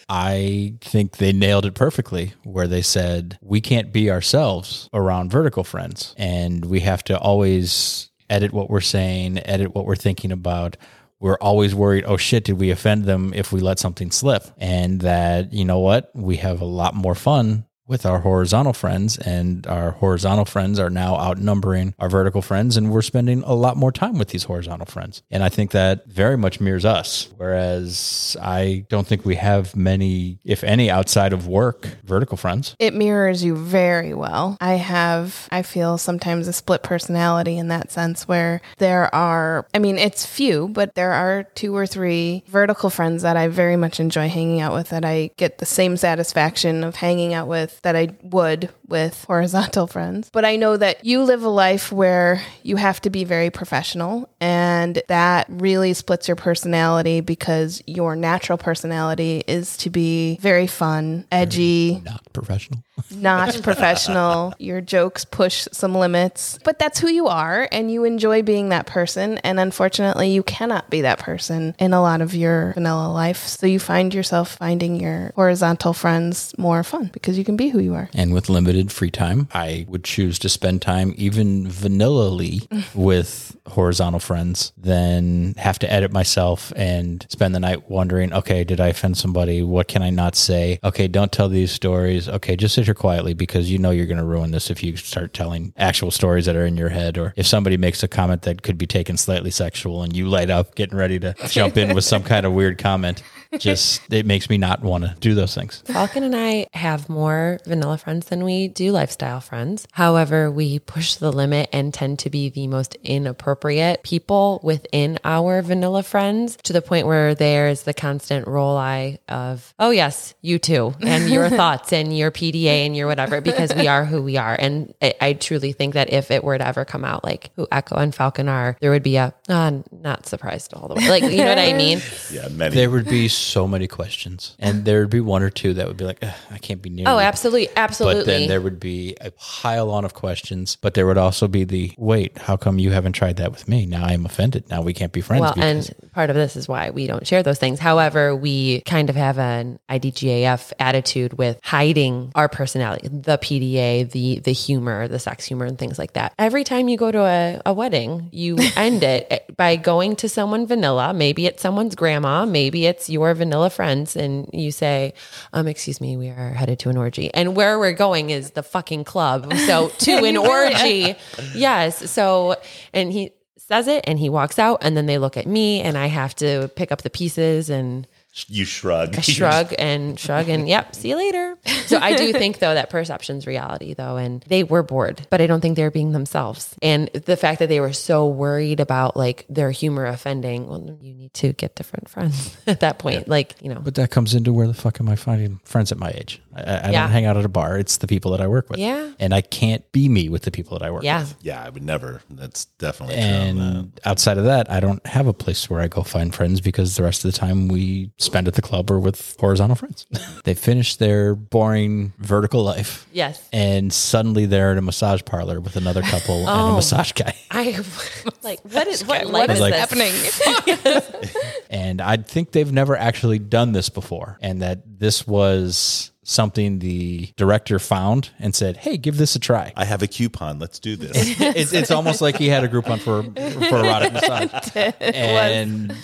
I think they nailed it perfectly where they said, we can't be ourselves around vertical friends. And we have to always edit what we're saying, edit what we're thinking about. We're always worried, oh shit, did we offend them if we let something slip? And that, you know what? We have a lot more fun with our horizontal friends, and our horizontal friends are now outnumbering our vertical friends, and we're spending a lot more time with these horizontal friends. And I think that very much mirrors us. Whereas I don't think we have many, if any, outside of work, vertical friends. It mirrors you very well. I have, I feel sometimes a split personality in that sense where there are, I mean, it's few, but there are two or three vertical friends that I very much enjoy hanging out with that I get the same satisfaction of hanging out with that I would with horizontal friends. But I know that you live a life where you have to be very professional, and that really splits your personality because your natural personality is to be very fun, edgy, Not professional. Not professional. Your jokes push some limits, but that's who you are, and you enjoy being that person. And unfortunately, you cannot be that person in a lot of your vanilla life. So you find yourself finding your horizontal friends more fun because you can be who you are. And with limited free time, I would choose to spend time even vanillally with horizontal friends than have to edit myself and spend the night wondering, okay, did I offend somebody? What can I not say? Okay, don't tell these stories. Okay, just sit here quietly because you know you're going to ruin this if you start telling actual stories that are in your head or if somebody makes a comment that could be taken slightly sexual and you light up getting ready to jump in with some kind of weird comment. Just it makes me not want to do those things. Falcon and I have more vanilla friends than we do lifestyle friends. However, we push the limit and tend to be the most inappropriate people within our vanilla friends to the point where there's the constant roll eye of, oh, yes, you too, and your thoughts and your PDA and your whatever, because we are who we are. And I, I truly think that if it were to ever come out like who Echo and Falcon are, there would be a, uh, not surprised all the way. Like, you know what I mean? Yeah, many. There would be so many questions, and there would be one or two that would be like, I can't be near. Oh, you." absolutely. Absolutely. But then there would be a pile on of questions. But there would also be the wait, how come you haven't tried that with me? Now I'm offended. Now we can't be friends. Well, because and part of this is why we don't share those things. However, we kind of have an IDGAF attitude with hiding our personality, the PDA, the the humor, the sex humor, and things like that. Every time you go to a, a wedding, you end it by going to someone vanilla. Maybe it's someone's grandma, maybe it's your vanilla friends, and you say, um, "Excuse me, we are headed to an orgy," and where we're going is the fucking club. So to an orgy, yes. So and he says it and he walks out and then they look at me and I have to pick up the pieces and you shrug. shrug and shrug and yep, see you later. So I do think though that perception's reality though and they were bored, but I don't think they're being themselves. And the fact that they were so worried about like their humor offending, well you need to get different friends at that point. Like, you know. But that comes into where the fuck am I finding friends at my age? I, I Yeah. don't hang out at a bar. It's the people that I work with. Yeah. And I can't be me with the people that I work Yeah. with. Yeah, I would never. That's definitely true. And outside of that, I don't have a place where I go find friends because the rest of the time we spend at the club or with horizontal friends. they finish their boring vertical life. Yes. And suddenly they're in a massage parlor with another couple and a oh. massage guy. I like what is what life What is is like- this? happening? And I think they've never actually done this before. And that this was something the director found and said, Hey, give this a try. I have a coupon. Let's do this. it's, it's almost like he had a Groupon for for erotic massage. and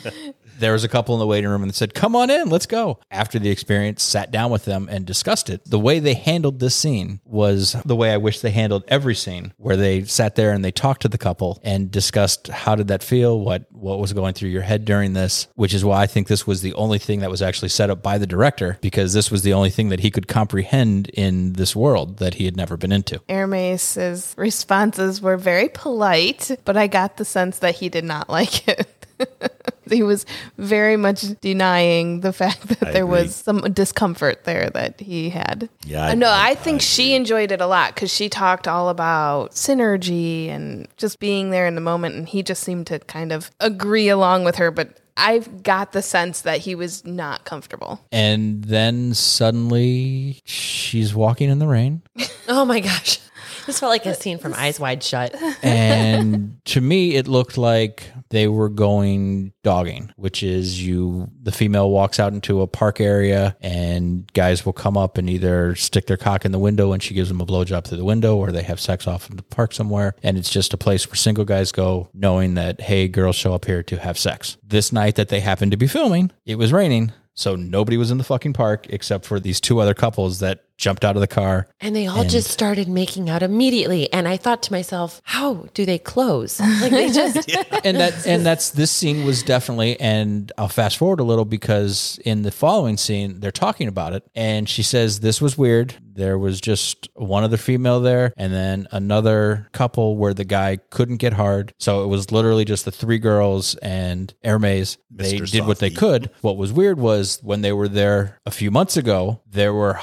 there was a couple in the waiting room and they said, "Come on in, let's go." After the experience, sat down with them and discussed it. The way they handled this scene was the way I wish they handled every scene, where they sat there and they talked to the couple and discussed how did that feel, what what was going through your head during this. Which is why I think this was the only thing that was actually set up by the director because this was the only thing that he could comprehend in this world that he had never been into. Hermes's responses were very polite, but I got the sense that he did not like it. he was very much denying the fact that I there agree. was some discomfort there that he had. Yeah, I- Uh, no, I- I, think I she enjoyed it a lot because she talked all about synergy and just being there in the moment, and he just seemed to kind of agree along with her, but. I've got the sense that he was not comfortable. And then suddenly she's walking in the rain. Oh my gosh. This felt like a scene from Eyes Wide Shut. And to me, it looked like they were going dogging, which is you, the female walks out into a park area and guys will come up and either stick their cock in the window and she gives them a blowjob through the window or they have sex off in the park somewhere. And it's just a place where single guys go knowing that, hey, girls show up here to have sex. This night that they happened to be filming, it was raining. So nobody was in the fucking park except for these two other couples that jumped out of the car. And they all just started making out immediately. And I thought to myself, how do they close? Like they just and that and that's this scene was definitely and I'll fast forward a little because in the following scene they're talking about it and she says this was weird there was just one other female there and then another couple where the guy couldn't get hard so it was literally just the three girls and Hermes they Mr. did what they could what was weird was when they were there a few months ago there were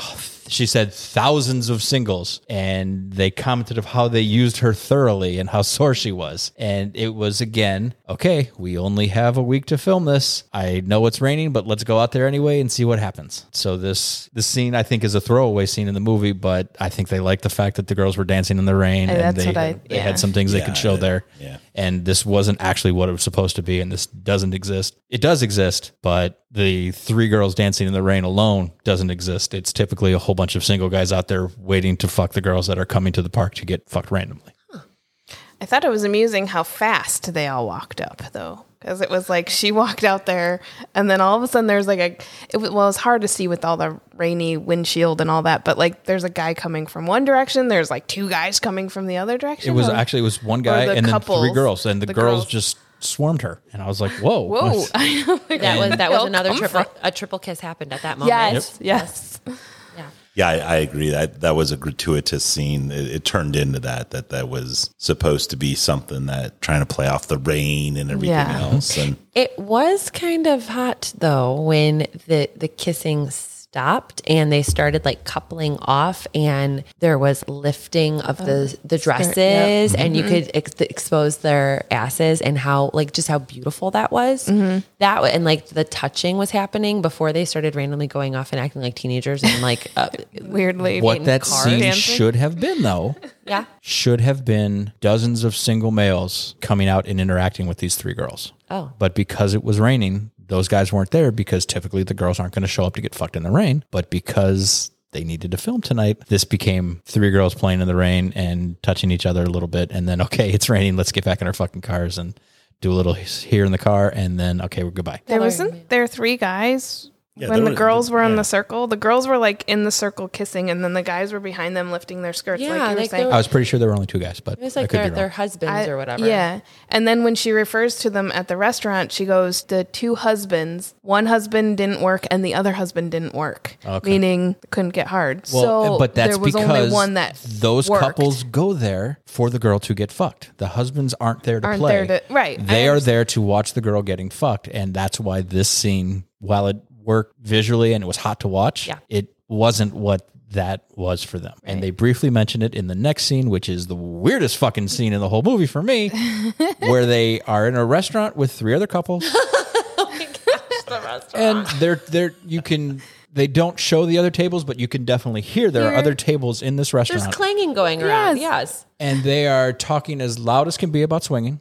she said thousands of singles and they commented of how they used her thoroughly and how sore she was. And it was again okay we only have a week to film this. I know it's raining but let's go out there anyway and see what happens. So this this scene i think is a throwaway scene in the movie but i think they liked the fact that the girls were dancing in the rain and that's they, what I- had, they had some things they could show it- there. yeah. And this wasn't actually what it was supposed to be and this doesn't exist. It does exist but the three girls dancing in the rain alone doesn't exist. It's typically a whole bunch of single guys out there waiting to fuck the girls that are coming to the park to get fucked randomly. I thought it was amusing how fast they all walked up, though, because it was like she walked out there, and then all of a sudden there's like a. It was, well, it's hard to see with all the rainy windshield and all that, but like there's a guy coming from one direction, there's like two guys coming from the other direction. it was Or- actually it was one guy the and then three girls and the, the girls, girls. just swarmed her and i was like whoa whoa! what's- I know, like, that was that was another triple from? a triple kiss happened at that moment. Yes, yes. Yeah. Yeah, I, I agree. That that was a gratuitous scene. It, it turned into that. That that was supposed to be something that trying to play off the rain and everything Yeah. else. And It was kind of hot though when the the kissing stopped and they started like coupling off and there was lifting of the the dresses yep. and you could ex- expose their asses and how like just how beautiful that was. That wa- and like the touching was happening before they started randomly going off and acting like teenagers and like uh, Weirdly, what that car scene dancing. should have been though yeah. should have been dozens of single males coming out and interacting with these three girls. Oh. But because it was raining, those guys weren't there because typically the girls aren't going to show up to get fucked in the rain. But because they needed to film tonight, this became three girls playing in the rain and touching each other a little bit. And then, okay, it's raining. Let's get back in our fucking cars and do a little here in the car. And then, okay, we're goodbye. There wasn't there three guys Yeah, when the was- girls were in the circle. The girls were like in the circle kissing, and then the guys were behind them lifting their skirts. Yeah, like you were saying. I was pretty sure there were only two guys, but it was like their, their husbands I- or whatever Yeah. And then when she refers to them at the restaurant, she goes, the two husbands, one husband didn't work and the other husband didn't work, Okay. meaning couldn't get hard. Well, so but that's there was because only one that those worked. couples go there for the girl to get fucked. The husbands aren't there to Aren't play. there to- right, I They are understand. there to watch the girl getting fucked, and that's why this scene, while it worked visually and it was hot to watch, Yeah. it wasn't what that was for them. And they briefly mention it in the next scene, which is the weirdest fucking scene in the whole movie for me, where they are in a restaurant with three other couples. Oh and they're they're you can they don't show the other tables, but you can definitely hear there are Hear- other tables in this restaurant. there's clanging going around Yes. yes and they are talking as loud as can be about swinging,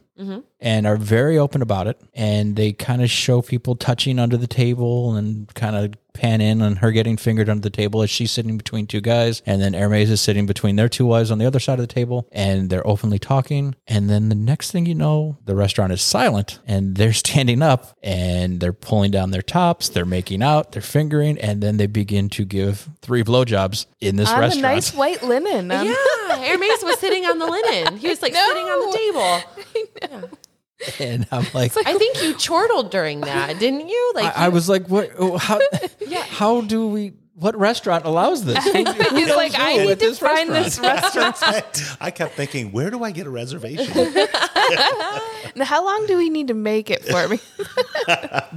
and are very open about it. And they kind of show people touching under the table and kind of pan in on her getting fingered under the table as she's sitting between two guys, and then Hermes is sitting between their two wives on the other side of the table, and they're openly talking. And then the next thing you know, the restaurant is silent, and they're standing up, and they're pulling down their tops, they're making out, they're fingering, and then they begin to give three blowjobs in this on the restaurant. nice white linen. Um, yeah Hermes was sitting on the linen he was like sitting on the table and I'm like, I think you chortled during that, didn't you? Like I, I was like, what? oh, How? How do we? What restaurant allows this? He's like, I need to this find this restaurant. I kept thinking, where do I get a reservation? Now, How long do we need to make it for me?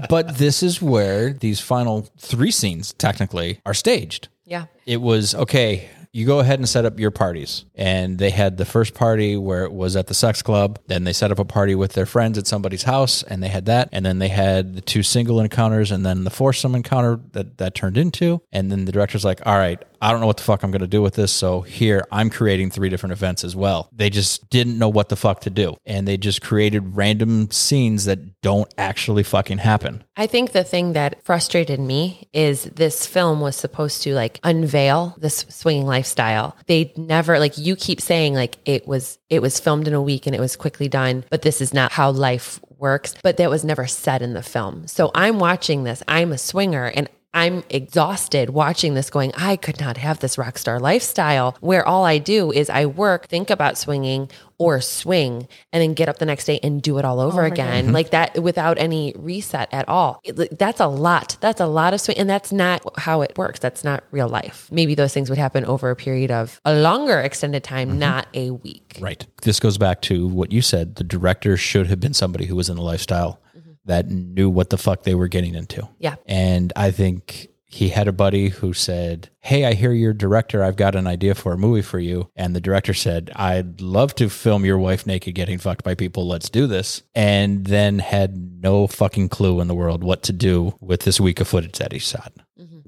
but this is where these final three scenes technically are staged. yeah. It was okay. You go ahead and set up your parties. And they had the first party where it was at the sex club. Then they set up a party with their friends at somebody's house and they had that. And then they had the two single encounters and then the foursome encounter that that turned into. And then the director's like, all right, I don't know what the fuck I'm going to do with this. So here I'm creating three different events as well. They just didn't know what the fuck to do. And they just created random scenes that don't actually fucking happen. I think the thing that frustrated me is this film was supposed to like unveil this swinging lifestyle. They never like you keep saying like it was it was filmed in a week and it was quickly done, but this is not how life works. But that was never said in the film. So I'm watching this. I'm a swinger and I'm exhausted watching this going, I could not have this rock star lifestyle where all I do is I work, think about swinging or swing and then get up the next day and do it all over oh again. Like that without any reset at all. It- That's a lot. That's a lot of swing. And that's not how it works. That's not real life. Maybe those things would happen over a period of a longer extended time, mm-hmm. not a week. Right. This goes back to what you said. The director should have been somebody who was in the lifestyle that knew what the fuck they were getting into. Yeah. And I think he had a buddy who said, Hey, I hear you're director. I've got an idea for a movie for you. And the director said, I'd love to film your wife naked getting fucked by people. Let's do this. And then had no fucking clue in the world what to do with this week of footage that he shot.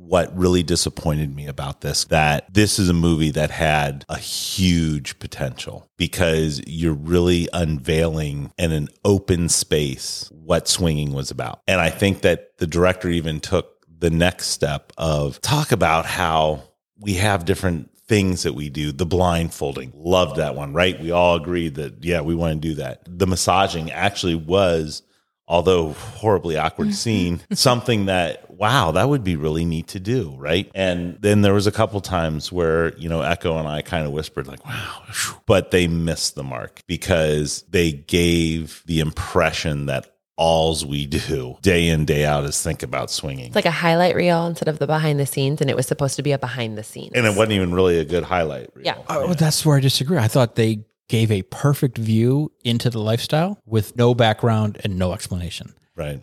What really disappointed me about this that this is a movie that had a huge potential because you're really unveiling in an open space what swinging was about. And i think that the director even took the next step of talk about how we have different things that we do. The blindfolding loved that one right? We all agreed that yeah we want to do that. The massaging actually was although horribly awkward mm-hmm. scene, something that wow, that would be really neat to do, right? And then there was a couple times where you know Echo and I kind of whispered like, wow, but they missed the mark because they gave the impression that alls we do day in day out is think about swinging. It's like a highlight reel instead of the behind the scenes. And it was supposed to be a behind the scenes. and it wasn't even really a good highlight reel. Yeah. Oh, that's where I disagree. I thought they gave a perfect view into the lifestyle with no background and no explanation. Right.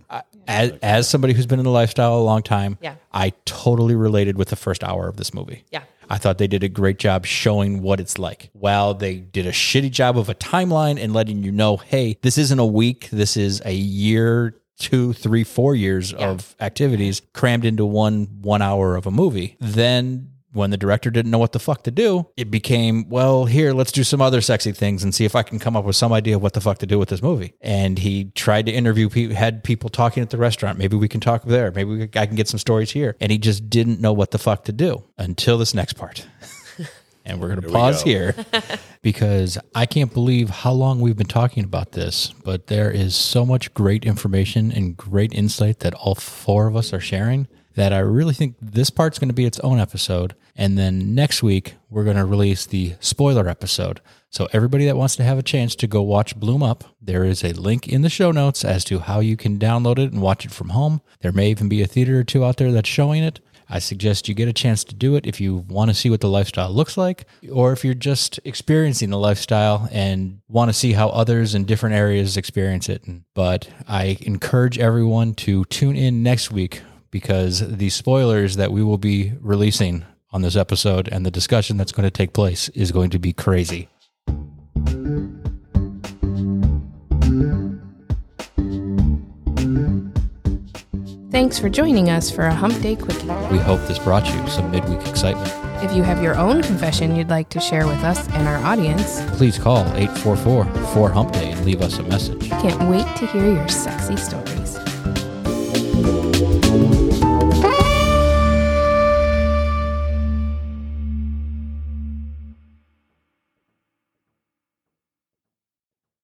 As, as somebody who's been in the lifestyle a long time, Yeah. I totally related with the first hour of this movie. Yeah. I thought they did a great job showing what it's like. While they did a shitty job of a timeline and letting you know, hey, this isn't a week, this is a year, two, three, four years of activities crammed into one one hour of a movie. Then when the director didn't know what the fuck to do, it became, well, here, let's do some other sexy things and see if I can come up with some idea of what the fuck to do with this movie. And he tried to interview people, had people talking at the restaurant. Maybe we can talk there. Maybe we, I can get some stories here. And he just didn't know what the fuck to do until this next part. and we're going to pause go. here because I can't believe how long we've been talking about this, but there is so much great information and great insight that all four of us are sharing that I really think this part's going to be its own episode. And then next week, we're going to release the spoiler episode. So, everybody that wants to have a chance to go watch Bloom Up, there is a link in the show notes as to how you can download it and watch it from home. There may even be a theater or two out there that's showing it. I suggest you get a chance to do it if you want to see what the lifestyle looks like, or if you're just experiencing the lifestyle and want to see how others in different areas experience it. But I encourage everyone to tune in next week because the spoilers that we will be releasing on this episode and the discussion that's going to take place is going to be crazy. Thanks for joining us for a Hump Day Quickie. We hope this brought you some midweek excitement. If you have your own confession you'd like to share with us and our audience, Please call 844 4 Hump Day and leave us a message. can't wait to hear your sexy story.